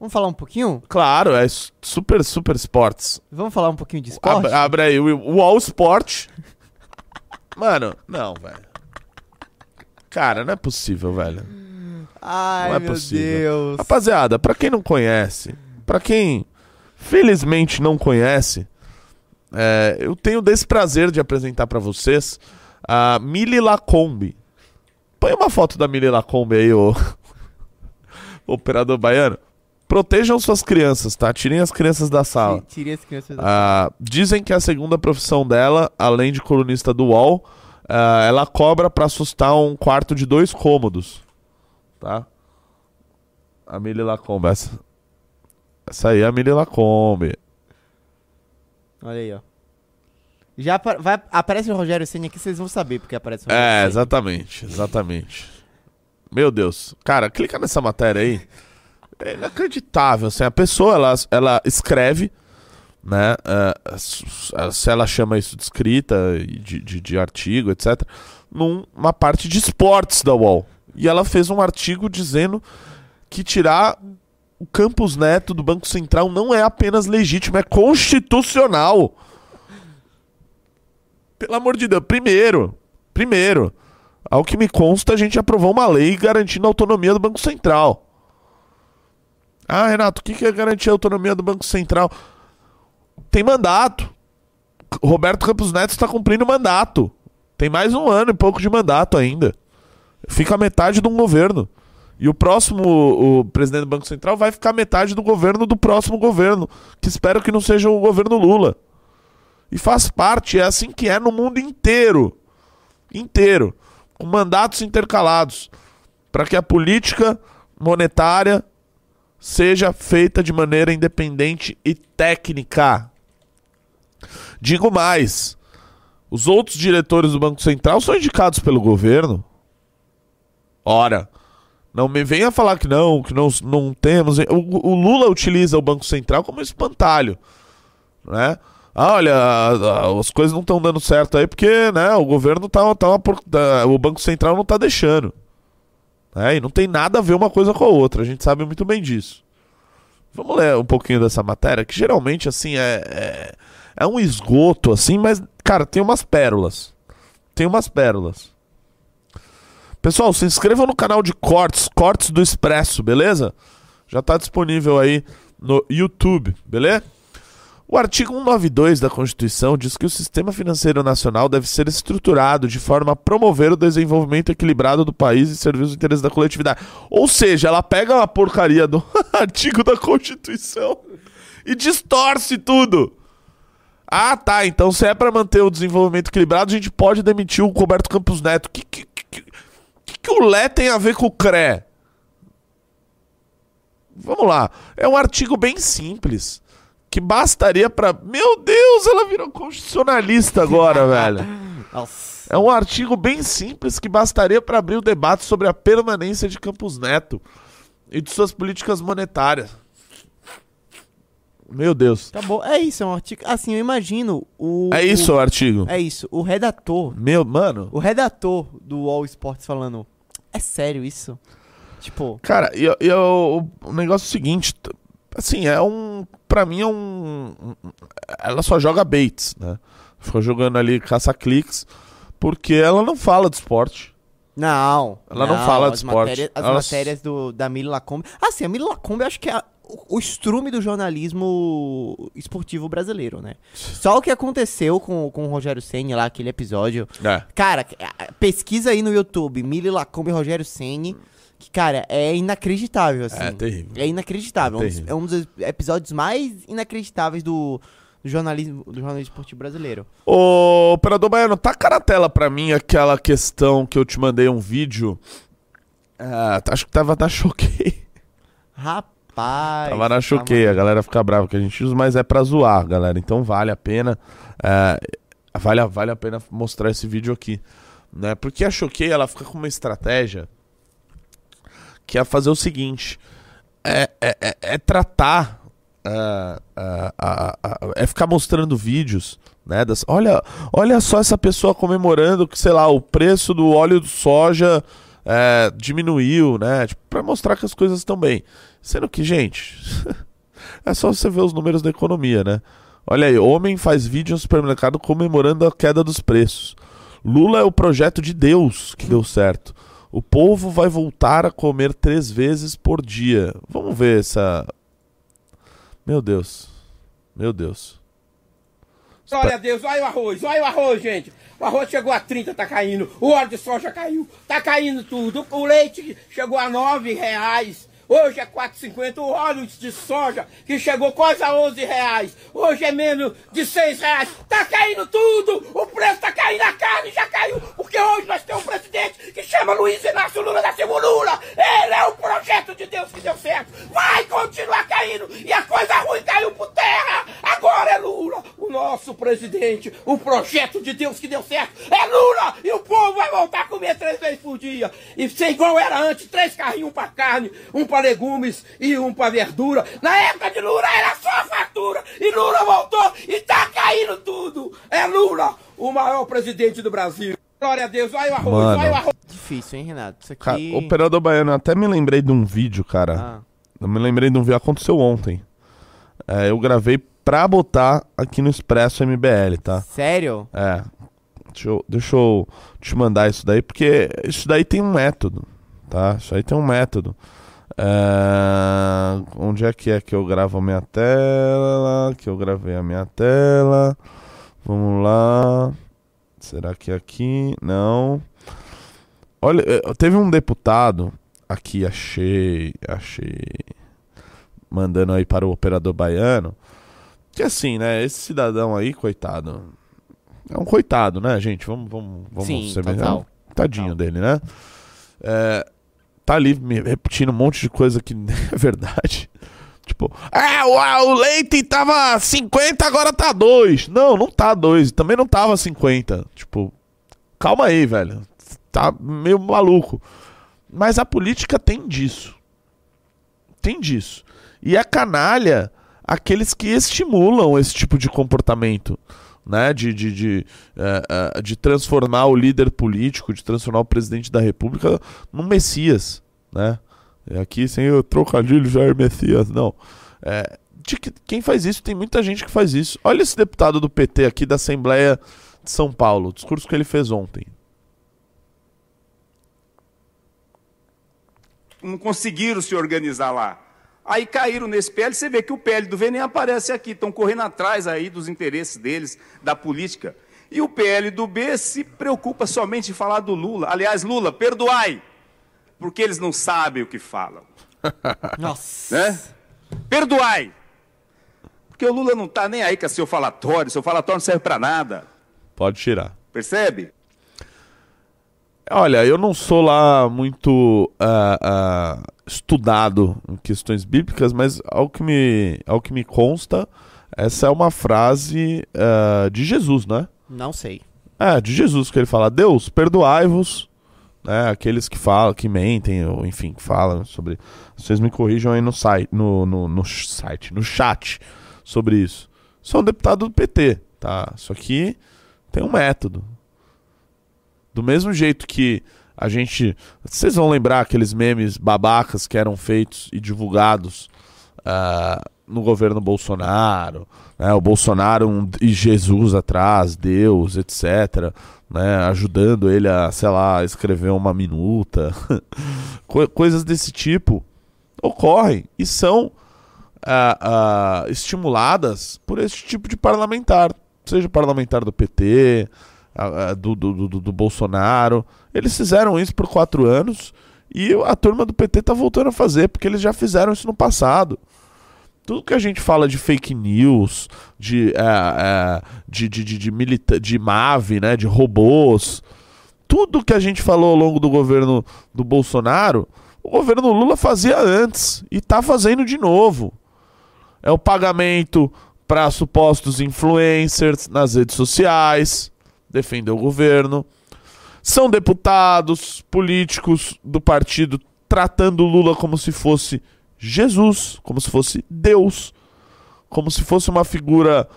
Vamos falar um pouquinho? Claro, é super, super esportes. Vamos falar um pouquinho de esporte? Ab- abre aí o, o All Sport. Mano, não, velho. Cara, não é possível, velho. Ai, Não é meu possível. Deus. Rapaziada, pra quem não conhece, pra quem felizmente não conhece, é, eu tenho o desprazer de apresentar pra vocês a Mili Lacombe. Põe uma foto da Mili Lacombe aí, ô operador baiano. Protejam suas crianças, tá? Tirem as crianças da sala. Ti- Tirei as crianças da Ah, dizem que a segunda profissão dela, além de colunista do UOL, ah, ela cobra pra assustar um quarto de dois cômodos. Tá? A Mili Lacombe. Essa, essa aí é a Mili Lacombe. Olha aí, ó. Já apa- vai, aparece o Rogério Senna aqui, vocês vão saber porque aparece o Rogério É, Ceni. exatamente. Exatamente. Meu Deus. Cara, clica nessa matéria aí. É inacreditável. Assim, a pessoa, ela, ela escreve, né? s- se ela chama isso de escrita, de, de, de artigo, etc. Numa parte de esportes da UOL. E ela fez um artigo dizendo que tirar o Campus Neto do Banco Central não é apenas legítimo, é constitucional. Pelo amor de Deus. Primeiro, primeiro, ao que me consta, a gente aprovou uma lei garantindo a autonomia do Banco Central. Ah, Renato, o que que é garantir a autonomia do Banco Central? Tem mandato. Roberto Campos Neto está cumprindo mandato. Tem mais um ano e pouco de mandato ainda. Fica a metade de um governo. E o próximo, o presidente do Banco Central, vai ficar metade do governo do próximo governo. Que espero que não seja o governo Lula. E faz parte, é assim que é no mundo inteiro. Inteiro. Com mandatos intercalados. Para que a política monetária seja feita de maneira independente e técnica. Digo mais: os outros diretores do Banco Central são indicados pelo governo. Ora, não me venha falar que não, que não, não temos. O, o Lula utiliza o Banco Central como espantalho, né? Ah, olha, as coisas não estão dando certo aí porque, né, o governo tá, tá uma tá- o Banco Central não tá deixando. né? E não tem nada a ver uma coisa com a outra, a gente sabe muito bem disso. Vamos ler um pouquinho dessa matéria, que geralmente, assim, é, é, é um esgoto, assim, mas, cara, tem umas pérolas. Tem umas pérolas. Pessoal, se inscrevam no canal de cortes, Cortes do Expresso, beleza? Já tá disponível aí no YouTube, beleza? O artigo 192 da Constituição diz que o sistema financeiro nacional deve ser estruturado de forma a promover o desenvolvimento equilibrado do país e servir os interesses da coletividade. Ou seja, ela pega a porcaria do artigo da Constituição e distorce tudo. Ah, tá. Então, se é para manter o desenvolvimento equilibrado, a gente pode demitir o Roberto Campos Neto. Que, que, que, que, que o Lé tem a ver com o CRE? Vamos lá. É um artigo bem simples que bastaria para. Meu Deus, ela virou constitucionalista agora, velho. Nossa. É um artigo bem simples que bastaria para abrir o debate sobre a permanência de Campos Neto e de suas políticas monetárias. Meu Deus. Acabou. É isso, é um artigo. Assim, eu imagino o. É isso o artigo. É isso. O redator. Meu, mano. O redator do All Sports falando. É sério isso? Tipo. Cara, e, e o, o negócio é o seguinte. Assim, é um. Pra mim é um. Ela só joga baits, né? Ficou jogando ali caça-cliques. Porque ela não fala de esporte. Não. Ela não fala de esporte. matérias- as Ela- matérias do, da Mili Lacombe. Assim, a Mili Lacombe eu acho que é a- o, estrume do jornalismo esportivo brasileiro, né? Só o que aconteceu com, com o Rogério Senni lá, aquele episódio. É. Cara, pesquisa aí no YouTube, Mili Lacombe e Rogério Senni. Que, cara, é inacreditável, assim. É terrível. É inacreditável. É É um dos-. É um dos episódios mais inacreditáveis do, do jornalismo, do jornalismo esportivo brasileiro. Ô, operador Baiano, taca na tela pra mim aquela questão que eu te mandei um vídeo. Ah, acho que tava na Choquei. Rapaz. Tava na tá Choquei. A galera fica brava que a gente usa, mas é pra zoar, galera. Então vale a pena. é, vale, a- vale a pena mostrar esse vídeo aqui. Né? Porque a Choquei, ela fica com uma estratégia que é fazer o seguinte: é, é, é- é tratar. é, é, é ficar mostrando vídeos, né? Das, olha, olha só essa pessoa comemorando que, sei lá, o preço do óleo de soja é, diminuiu, né? Tipo, pra mostrar que as coisas estão bem. Sendo que, gente, é só você ver os números da economia, né? Olha aí, homem faz vídeo no supermercado comemorando a queda dos preços. Lula é o projeto de Deus que deu certo. O povo vai voltar a comer três vezes por dia. Vamos ver essa. Meu Deus. Meu Deus. Glória a Deus, olha o arroz, olha o arroz, gente. O arroz chegou a 30, tá caindo. O óleo de soja caiu, tá caindo tudo. O leite chegou a 9 reais. Hoje é 4,50 o óleo de soja, que chegou quase a 11 reais. Hoje é menos de 6 reais. Tá caindo tudo! O preço tá caindo, a carne já caiu. Porque hoje nós temos um presidente que chama Luiz Inácio Lula da Silva Lula. Ele é o projeto de Deus que deu certo. Vai continuar caindo. E a coisa ruim caiu por terra. Agora é Lula, o nosso presidente. O projeto de Deus que deu certo. É Lula! E o povo vai voltar a comer três vezes por dia. E ser igual era antes: três carrinhos, pra carne, um pra legumes e um pra verdura. Na época de Lula era só fartura. E Lula voltou e tá caindo tudo. É Lula, o maior presidente do Brasil. Glória a Deus, olha o arroz, Mano. olha o arroz. Difícil, hein, Renato? Isso aqui. Cara, operador baiano, eu até me lembrei de um vídeo, cara. Ah, Eu me lembrei de um vídeo. Aconteceu ontem. É, eu gravei pra botar aqui no Expresso MBL, tá? sério? É. Deixa eu, deixa eu te mandar isso daí, porque isso daí tem um método, tá? Isso aí tem um método. É, Onde é que é que eu gravo a minha tela? Que eu gravei a minha tela. Vamos lá. Será que é aqui? Não. Olha, eh, teve um deputado aqui, achei, achei, mandando aí para o operador baiano, que assim, né, esse cidadão aí, coitado, é um coitado, né, gente? Vamos, vamos, vamos Sim, ser total. um Tadinho dele, né? É, tá ali me repetindo um monte de coisa que nem é verdade. Tipo, ah, o, o leite tava 50, agora tá 2. Não, não tá 2. Também não tava 50. Tipo, calma aí, velho. Tá meio maluco. Mas a política tem disso. Tem disso. E é canalha aqueles que estimulam esse tipo de comportamento. Né, de, de, de, eh, eh, de transformar o líder político, de transformar o presidente da república num messias, né? É Aqui sem o trocadilho Jair Messias, não. É, de que, quem faz isso, tem muita gente que faz isso. Olha esse deputado do PT aqui da Assembleia de São Paulo, o discurso que ele fez ontem. Não conseguiram se organizar lá. Aí caíram nesse PL, você vê que o PL do V nem aparece aqui, estão correndo atrás aí dos interesses deles, da política. E o PL do B se preocupa somente em falar do Lula. Aliás, Lula, perdoai, porque eles não sabem o que falam. Nossa. Né? Perdoai. Porque o Lula não está nem aí com seu falatório, seu falatório não serve para nada. Pode tirar. Percebe? Olha, eu não sou lá muito ah, ah, estudado em questões bíblicas, mas ao que me, ao que me consta, essa é uma frase ah, de Jesus, né? Não sei. É, de Jesus, que ele fala, Deus, perdoai-vos, né, aqueles que falam, que mentem, ou enfim, que falam sobre... Vocês me corrijam aí no site, no, no, no site, no chat sobre isso. Sou um deputado do PT, tá? Isso aqui tem um método. Do mesmo jeito que a gente... Vocês vão lembrar aqueles memes babacas que eram feitos e divulgados ah, no governo Bolsonaro, né, o Bolsonaro um- e Jesus atrás, Deus, etc., né, ajudando ele a, sei lá, escrever uma minuta. Co- coisas desse tipo ocorrem e são ah, ah, estimuladas por esse tipo de parlamentar, seja parlamentar do PT, ah, ah, do, do, do, do Bolsonaro. Eles fizeram isso por quatro anos e a turma do PT tá voltando a fazer, porque eles já fizeram isso no passado tudo que a gente fala de fake news, de, é, de, de, de, de, milita de MAVE, né, de robôs, tudo que a gente falou ao longo do governo do Bolsonaro, o governo Lula fazia antes e tá fazendo de novo. É o pagamento para supostos influencers nas redes sociais, defender o governo. São deputados, políticos do partido tratando o Lula como se fosse Jesus, como se fosse Deus, como se fosse uma figura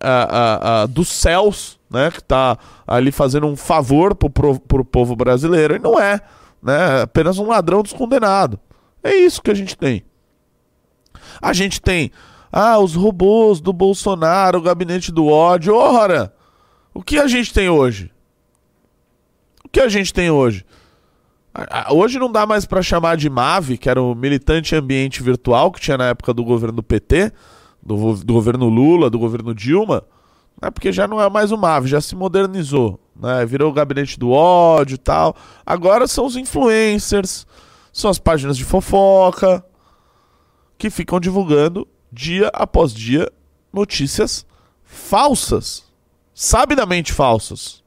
ah, ah, ah, dos céus, né, que está ali fazendo um favor pro, pro povo brasileiro, e não é, né, apenas um ladrão descondenado. É isso que a gente tem. A gente tem, ah, os robôs do Bolsonaro, o gabinete do ódio, ora, o que a gente tem hoje? O que a gente tem hoje? Hoje não dá mais pra chamar de MAVE, que era o militante ambiente virtual que tinha na época do governo do PT, do, do governo Lula, do governo Dilma, né? porque já não é mais o MAVE, já se modernizou, né? virou o gabinete do ódio e tal. Agora são os influencers, são as páginas de fofoca, que ficam divulgando dia após dia notícias falsas, sabidamente falsas.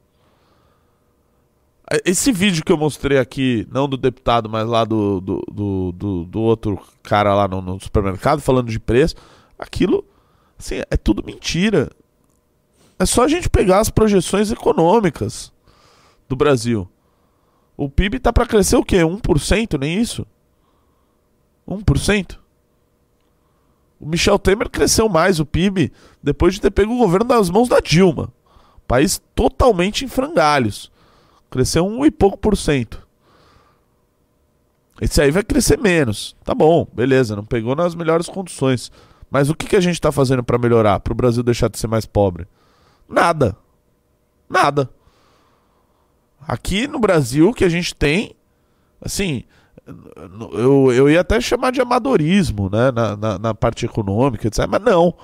Esse vídeo que eu mostrei aqui, não do deputado, mas lá do, do, do, do- do outro cara lá no, no supermercado, falando de preço, aquilo, assim, é tudo mentira. É só a gente pegar as projeções econômicas do Brasil. O PIB tá para crescer o quê? 1%? Nem isso? 1%? O Michel Temer cresceu mais o PIB depois de ter pego o governo das mãos da Dilma. País totalmente em frangalhos. Cresceu um e pouco por cento. Esse aí vai crescer menos. Tá bom, beleza, não pegou nas melhores condições. Mas o que, que a gente tá fazendo para melhorar? Para o Brasil deixar de ser mais pobre? Nada. Nada. Aqui no Brasil, o que a gente tem, assim, eu, eu ia até chamar de amadorismo, né, na, na, na parte econômica, etc. Mas não.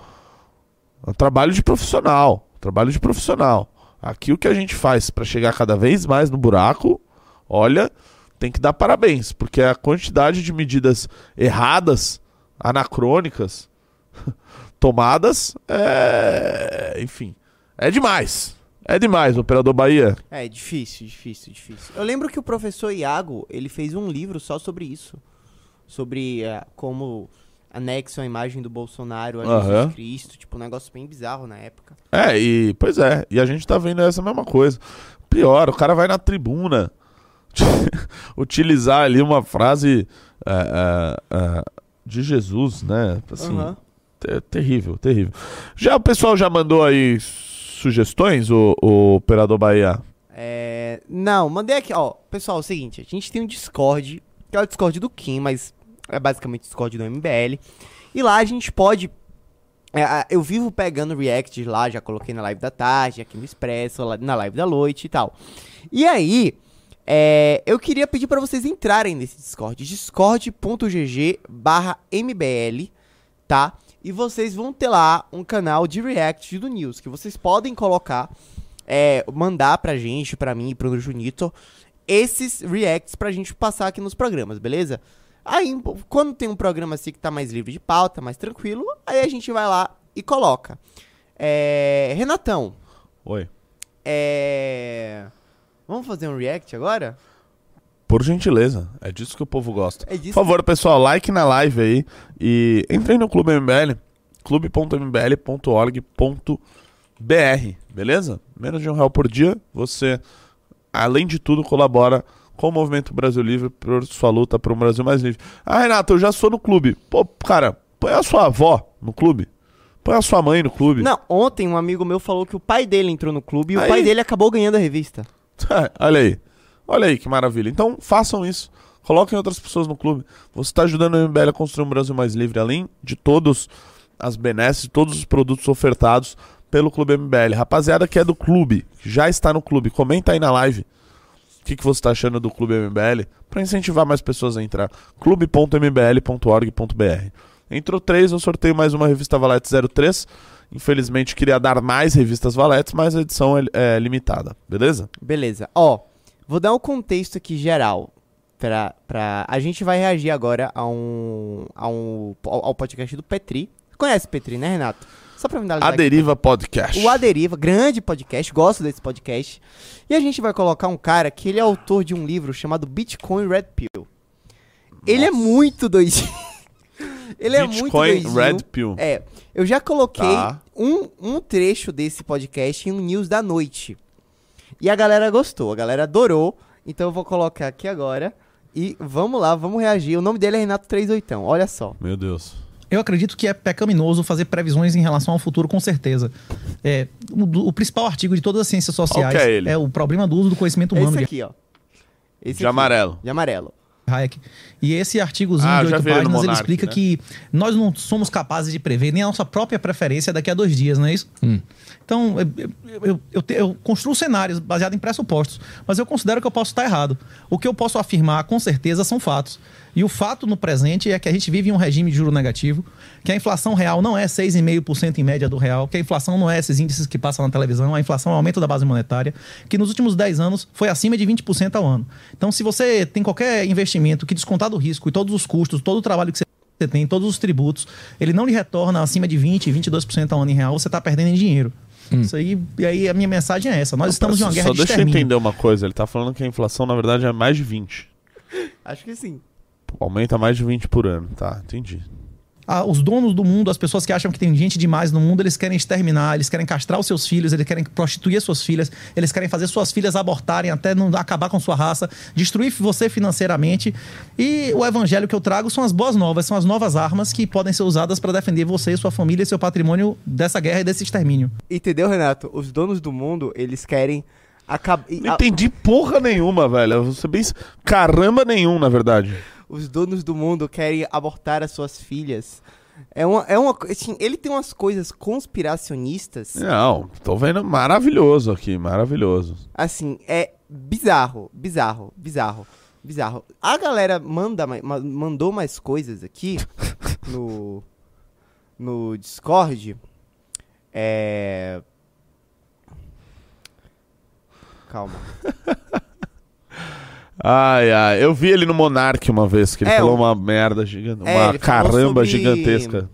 É um trabalho de profissional. Trabalho de profissional. Aqui o que a gente faz para chegar cada vez mais no buraco, olha, tem que dar parabéns, porque a quantidade de medidas erradas, anacrônicas, tomadas, é. Enfim, é demais. É demais, operador Bahia. É, difícil, difícil, difícil. Eu lembro que o professor Iago, ele fez um livro só sobre isso. Sobre eh, como anexam a imagem do Bolsonaro a. Jesus Cristo. Tipo, um negócio bem bizarro na época. É, e pois é, e a gente tá vendo essa mesma coisa. Pior, o cara vai na tribuna utilizar ali uma frase é, é, é, de Jesus, né? Assim, Aham. te- terrível, terrível. Já o pessoal já mandou aí sugestões, o, o operador Bahia? É, não, mandei aqui, ó. Pessoal, é o seguinte, a gente tem um Discord, que é o Discord do Kim, mas é basicamente o Discord do MBL. E lá a gente pode. é, eu vivo pegando react lá, já coloquei na live da tarde, aqui no Expresso, na live da noite e tal. E aí, é, eu queria pedir pra vocês entrarem nesse Discord, discord.gg barra mbl, tá? E vocês vão ter lá um canal de react do News, que vocês podem colocar, é, mandar pra gente, pra mim e pro Junito, esses reacts pra gente passar aqui nos programas, beleza? Aí, quando tem um programa assim que tá mais livre de pauta, mais tranquilo, aí a gente vai lá e coloca. É, Renatão, Oi. é... Vamos fazer um react agora? Por gentileza, é disso que o povo gosta. É Por favor, pessoal, like na live aí e entrem no Clube MBL, clube.mbl.org.br, beleza? Menos de um real por dia, você, além de tudo, colabora com o Movimento Brasil Livre por sua luta por um Brasil mais livre. Ah, Renato, eu já sou no clube. Pô, cara, põe a sua avó no clube. Põe a sua mãe no clube. Não, ontem um amigo meu falou que o pai dele entrou no clube e o Aí. pai dele acabou ganhando a revista. Olha aí. Olha aí que maravilha. Então façam isso. Coloquem outras pessoas no clube. Você está ajudando o MBL a construir um Brasil mais livre, além de todos as benesses, todos os produtos ofertados pelo Clube MBL. Rapaziada que é do clube, que já está no clube, comenta aí na live o que, que você está achando do Clube MBL para incentivar mais pessoas a entrar. clube.mbl.org.br. Entrou três, eu sorteio mais uma revista Valete 03. Infelizmente queria dar mais revistas Valetes, mas a edição é, é limitada, beleza? Beleza. Ó, vou dar um contexto aqui geral. Pra, pra... A gente vai reagir agora a um, a um, ao podcast do Petri. Conhece Petri, né, Renato? Só pra me dar A Deriva Podcast. O A Deriva, grande podcast, gosto desse podcast. E a gente vai colocar um cara que ele é autor de um livro chamado Bitcoin Red Pill. Ele é muito doidinho. ele é muito Bitcoin doidinho. Red Pill. É, eu já coloquei Tá. um, um trecho desse podcast no News da Noite. E a galera gostou, a galera adorou. Então eu vou colocar aqui agora. E vamos lá, vamos reagir. O nome dele é Renato 38, olha só. Meu Deus. Eu acredito que é pecaminoso fazer previsões em relação ao futuro, com certeza. É, o, o principal artigo de todas as ciências sociais Qual que é ele? o problema do uso do conhecimento humano Esse aqui, ó. Esse De aqui, amarelo. De amarelo. Hayek. E esse artigozinho Ah, de oito ele páginas, ele Monark, explica né? que nós não somos capazes de prever nem a nossa própria preferência daqui a dois dias, não é isso? Então, eu, eu, eu, eu construo cenários baseados em pressupostos, mas eu considero que eu posso estar errado. O que eu posso afirmar, com certeza, são fatos. E o fato no presente é que a gente vive em um regime de juro negativo, que a inflação real não é 6,5% em média do real, que a inflação não é esses índices que passam na televisão, a inflação é o aumento da base monetária, que nos últimos 10 anos foi acima de 20% ao ano. Então, se você tem qualquer investimento que descontar do risco e todos os custos, todo o trabalho que você você tem, todos os tributos, ele não lhe retorna acima de 20%, 22% ao ano em real, você está perdendo em dinheiro. Isso aí, e aí a minha mensagem é essa. Nós estamos em uma guerra Só de deixa eu entender uma coisa. Ele tá falando que a inflação, na verdade, é mais de 20. Acho que sim. Aumenta mais de 20 por ano. Tá, entendi. Ah, os donos do mundo, as pessoas que acham que tem gente demais no mundo, eles querem exterminar, eles querem castrar os seus filhos, eles querem prostituir as suas filhas, eles querem fazer suas filhas abortarem até não acabar com sua raça, destruir você financeiramente. E o evangelho que eu trago são as boas novas, são as novas armas que podem ser usadas para defender você, sua família e seu patrimônio dessa guerra e desse extermínio. Entendeu, Renato? Os donos do mundo, eles querem acabar. Não entendi porra nenhuma, velho. Eu vou ser bem... Caramba nenhum, na verdade. Os donos do mundo querem abortar as suas filhas. É uma, é uma, assim, ele tem umas coisas conspiracionistas, Não, tô vendo maravilhoso aqui, maravilhoso. assim, é bizarro, bizarro, bizarro, bizarro. A galera manda, mandou mais coisas aqui no no Discord. É Calma. Ai, ai. Eu vi ele no Monark uma vez, que ele É, falou uma merda gigante. É, uma caramba sobre- gigantesca.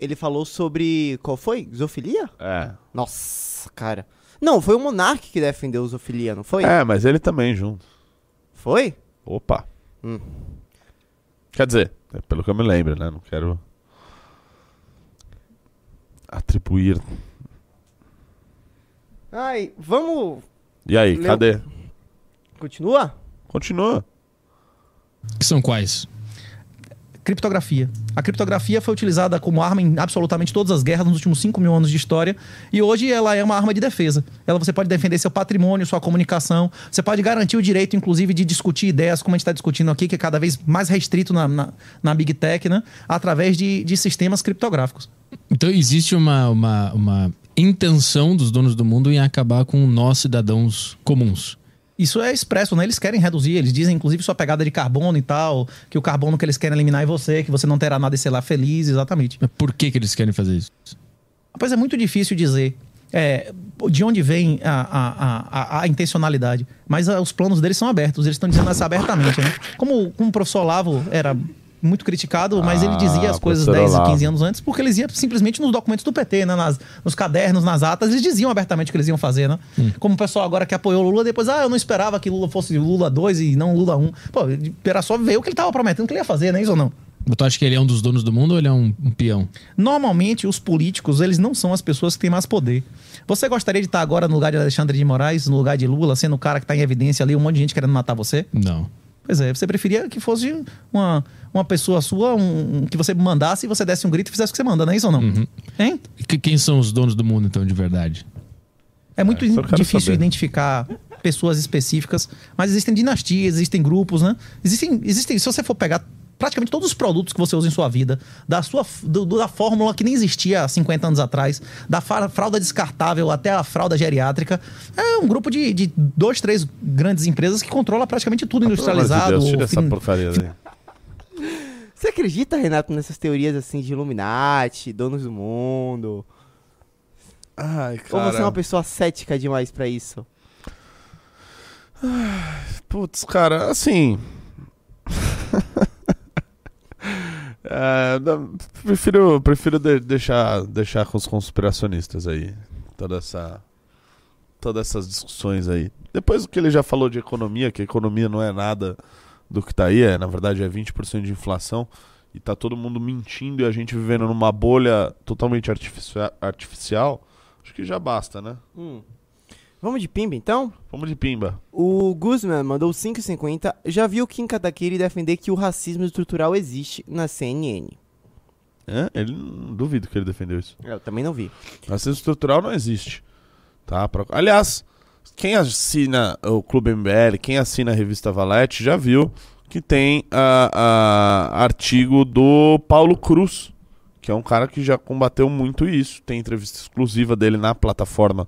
Ele falou sobre qual foi? Zoofilia? É. Nossa, cara. Não, foi o Monark que defendeu zoofilia, não foi? É, mas ele também junto. Foi? Opa. Hum. Quer dizer, é pelo que eu me lembro, né? Não quero atribuir. Ai, vamos. E aí, Leu- cadê? Continua? Continua. Que são quais? criptografia. A criptografia foi utilizada como arma em absolutamente todas as guerras nos últimos 5 mil anos de história e hoje ela é uma arma de defesa. Ela você pode defender seu patrimônio, sua comunicação, você pode garantir o direito, inclusive, de discutir ideias, como a gente está discutindo aqui, que é cada vez mais restrito na, na, na Big Tech, né? através de, de sistemas criptográficos. Então existe uma, uma, uma intenção dos donos do mundo em acabar com nós, cidadãos comuns. Isso é expresso, né? Eles querem reduzir, eles dizem, inclusive, sua pegada de carbono e tal, que o carbono que eles querem eliminar é você, que você não terá nada e ser lá feliz, exatamente. Mas por que, que eles querem fazer isso? Pois é muito difícil dizer é, de onde vem a, a, a, a intencionalidade, mas ah, os planos deles são abertos, eles estão dizendo isso abertamente, né? Como, como o professor Olavo era muito criticado, mas ele Ah, dizia as coisas professor 10 e Olavo. 15 anos antes, porque eles iam simplesmente nos documentos do PT, né? Nas, nos cadernos, nas atas, eles diziam abertamente o que eles iam fazer, né? Como o pessoal agora que apoiou o Lula, depois, ah, eu não esperava que Lula fosse Lula 2 e não Lula 1. Pô, era só ver o que ele estava prometendo que ele ia fazer, né? Isso ou não? Tu acha que ele é um dos donos do mundo ou ele é um, um peão? Normalmente, os políticos, eles não são as pessoas que têm mais poder. Você gostaria de estar agora no lugar de Alexandre de Moraes, no lugar de Lula, sendo o cara que está em evidência ali, um monte de gente querendo matar você? Não. Pois é, você preferia que fosse uma, uma pessoa sua, um, que você mandasse e você desse um grito e fizesse o que você manda, não é isso ou não? Hein? E que- quem são os donos do mundo, então, de verdade? É muito É, difícil saber. identificar pessoas específicas, mas existem dinastias, existem grupos, né? Existem, existem, se você for pegar praticamente todos os produtos que você usa em sua vida, da sua do- da fórmula que nem existia há 50 anos atrás, da fralda descartável até a fralda geriátrica, é um grupo de, de dois, três grandes empresas que controla praticamente tudo de industrializado. Deus, tira essa fin- porcaria daí. Você acredita, Renato, nessas teorias assim de Illuminati, donos do mundo? Ai, Ou você é cara. uma pessoa cética demais pra isso? Putz, cara, assim. É, prefiro prefiro de- deixar, deixar com os conspiracionistas aí. Toda essa. Todas essas discussões aí. Depois do que ele já falou de economia, que a economia não é nada do que tá aí, é, na verdade é 20% de inflação. E tá todo mundo mentindo e a gente vivendo numa bolha totalmente artificia- artificial. Acho que já basta, né? Hum. Vamos de pimba, então? Vamos de pimba. O Guzman mandou 5,50. Já viu Kim Kataguiri defender que o racismo estrutural existe na CNN? É, ele não duvido que ele defendeu isso. Eu também não vi. Racismo estrutural não existe. Tá? Pra- Aliás, quem assina o Clube MBL, quem assina a revista Valete, já viu que tem a, a- artigo do Paulo Cruz, que é um cara que já combateu muito isso. Tem entrevista exclusiva dele na plataforma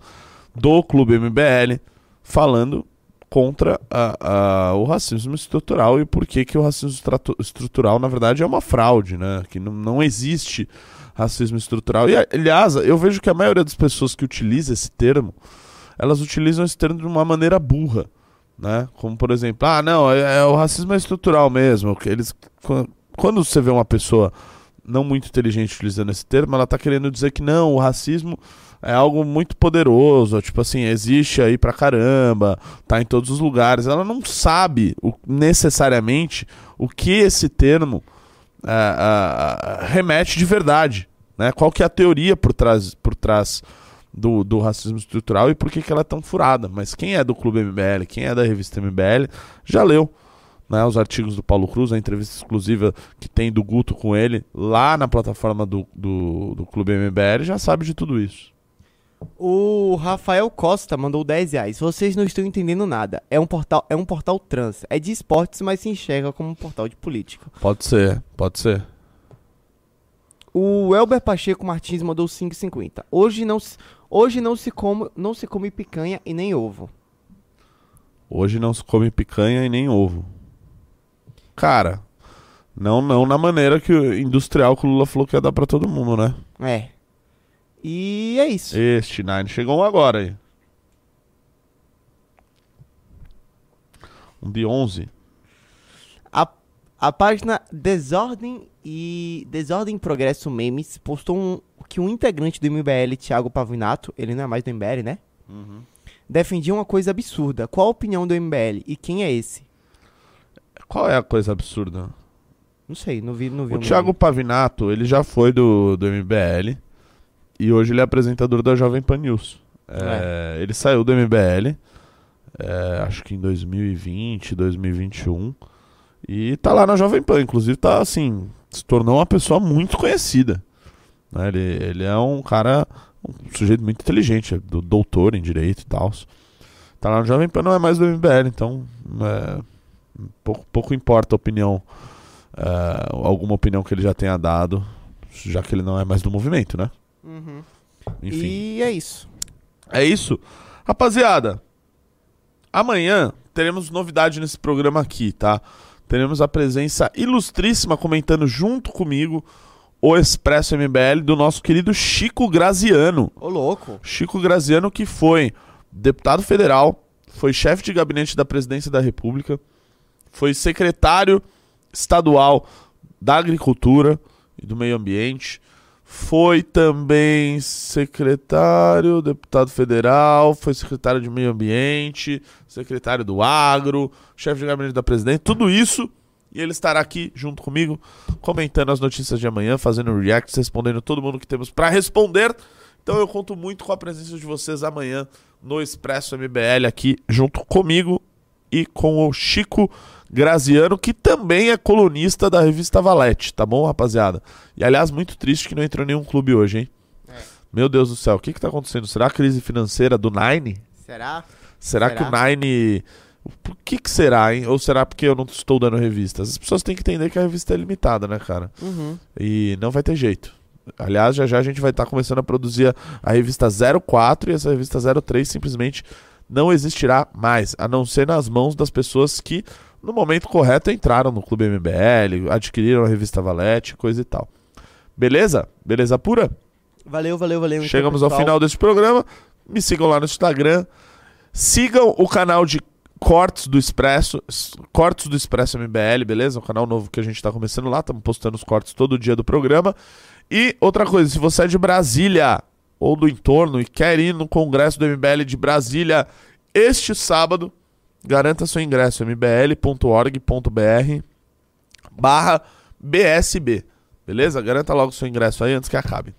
do Clube MBL, falando contra a- a- o racismo estrutural e por que, que o racismo estrutural, na verdade, é uma fraude, né? Que não, não existe racismo estrutural. E, aliás, eu vejo que a maioria das pessoas que utiliza esse termo, elas utilizam esse termo de uma maneira burra, né? Como, por exemplo, ah, não, é, é- o racismo é estrutural mesmo. Eles, quan- quando você vê uma pessoa não muito inteligente utilizando esse termo, ela tá querendo dizer que não, o racismo é algo muito poderoso, tipo assim, existe aí pra caramba, tá em todos os lugares. Ela não sabe o- necessariamente o que esse termo ah, ah, remete de verdade, né? Qual que é a teoria por trás, por trás do, do racismo estrutural e por que, que ela é tão furada. Mas quem é do Clube MBL, quem é da revista MBL, já leu né, os artigos do Paulo Cruz, a entrevista exclusiva que tem do Guto com ele lá na plataforma do, do, do Clube MBL, já sabe de tudo isso. O Rafael Costa mandou 10 reais. Vocês não estão entendendo nada. É um portal, é um portal trans. É de esportes, mas se enxerga como um portal de política. Pode ser, pode ser. O Elber Pacheco Martins mandou 5,50. Hoje não se, hoje não se come, não se come picanha e nem ovo. Hoje não se come picanha e nem ovo. Cara, não, não na maneira que o industrial que o Lula falou que ia dar pra todo mundo, né? É. E é isso. Este Nine chegou um agora aí. Um de 11. A, a página Desordem e Desordem Progresso Memes postou um, que um integrante do MBL, Thiago Pavinato, ele não é mais do MBL, né? Defendia uma coisa absurda. Qual a opinião do MBL e quem é esse? Qual é a coisa absurda? Não sei, não vi, não vi O nome. Thiago Pavinato, ele já foi do, do MBL e hoje ele é apresentador da Jovem Pan News. É, Ele saiu do MBL, é, acho que em 2020, 2021, e tá lá na Jovem Pan. Inclusive tá assim, se tornou uma pessoa muito conhecida. né? Ele, ele é um cara, um sujeito muito inteligente, é do, doutor em direito e tal. Tá lá no Jovem Pan, não é mais do MBL, então é, pouco, pouco importa a opinião, é, alguma opinião que ele já tenha dado, já que ele não é mais do movimento, né? Uhum. Enfim. E é isso. É isso. Rapaziada, amanhã teremos novidade nesse programa aqui, tá? Teremos a presença ilustríssima comentando junto comigo o Expresso MBL do nosso querido Chico Graziano. Ô, louco. Chico Graziano que foi deputado federal, foi chefe de gabinete da presidência da República, foi secretário estadual da Agricultura e do Meio Ambiente, foi também secretário, deputado federal, foi secretário de Meio Ambiente, secretário do Agro, chefe de gabinete da presidência, tudo isso. E ele estará aqui junto comigo, comentando as notícias de amanhã, fazendo reacts, respondendo todo mundo que temos para responder. Então eu conto muito com a presença de vocês amanhã no Expresso MBL aqui junto comigo e com o Chico Graziano, que também é colunista da revista Valete, tá bom, rapaziada? E aliás, muito triste que não entrou nenhum clube hoje, hein? Meu Deus do céu, o que que tá acontecendo? Será a crise financeira do Nine? Será? Será, Será? que o Nine. Por que que será, hein? Ou será porque eu não estou dando revistas? As pessoas têm que entender que a revista é limitada, né, cara? Uhum. E não vai ter jeito. Aliás, já já a gente vai estar começando a produzir a, a revista 04 e essa revista 03 simplesmente não existirá mais, a não ser nas mãos das pessoas que, no momento correto, entraram no Clube MBL, adquiriram a revista Valete, coisa e tal. Beleza? Beleza pura? Valeu, valeu, valeu. então, Chegamos ao final desse programa. Me sigam lá no Instagram. Sigam o canal de Cortes do Expresso, Cortes do Expresso MBL, beleza? Um canal novo que a gente tá começando lá, estamos postando os cortes todo dia do programa. E outra coisa, se você é de Brasília ou do entorno e quer ir no congresso do MBL de Brasília este sábado, garanta seu ingresso mbl.org.br barra BSB. Beleza? Garanta logo seu ingresso aí antes que acabe.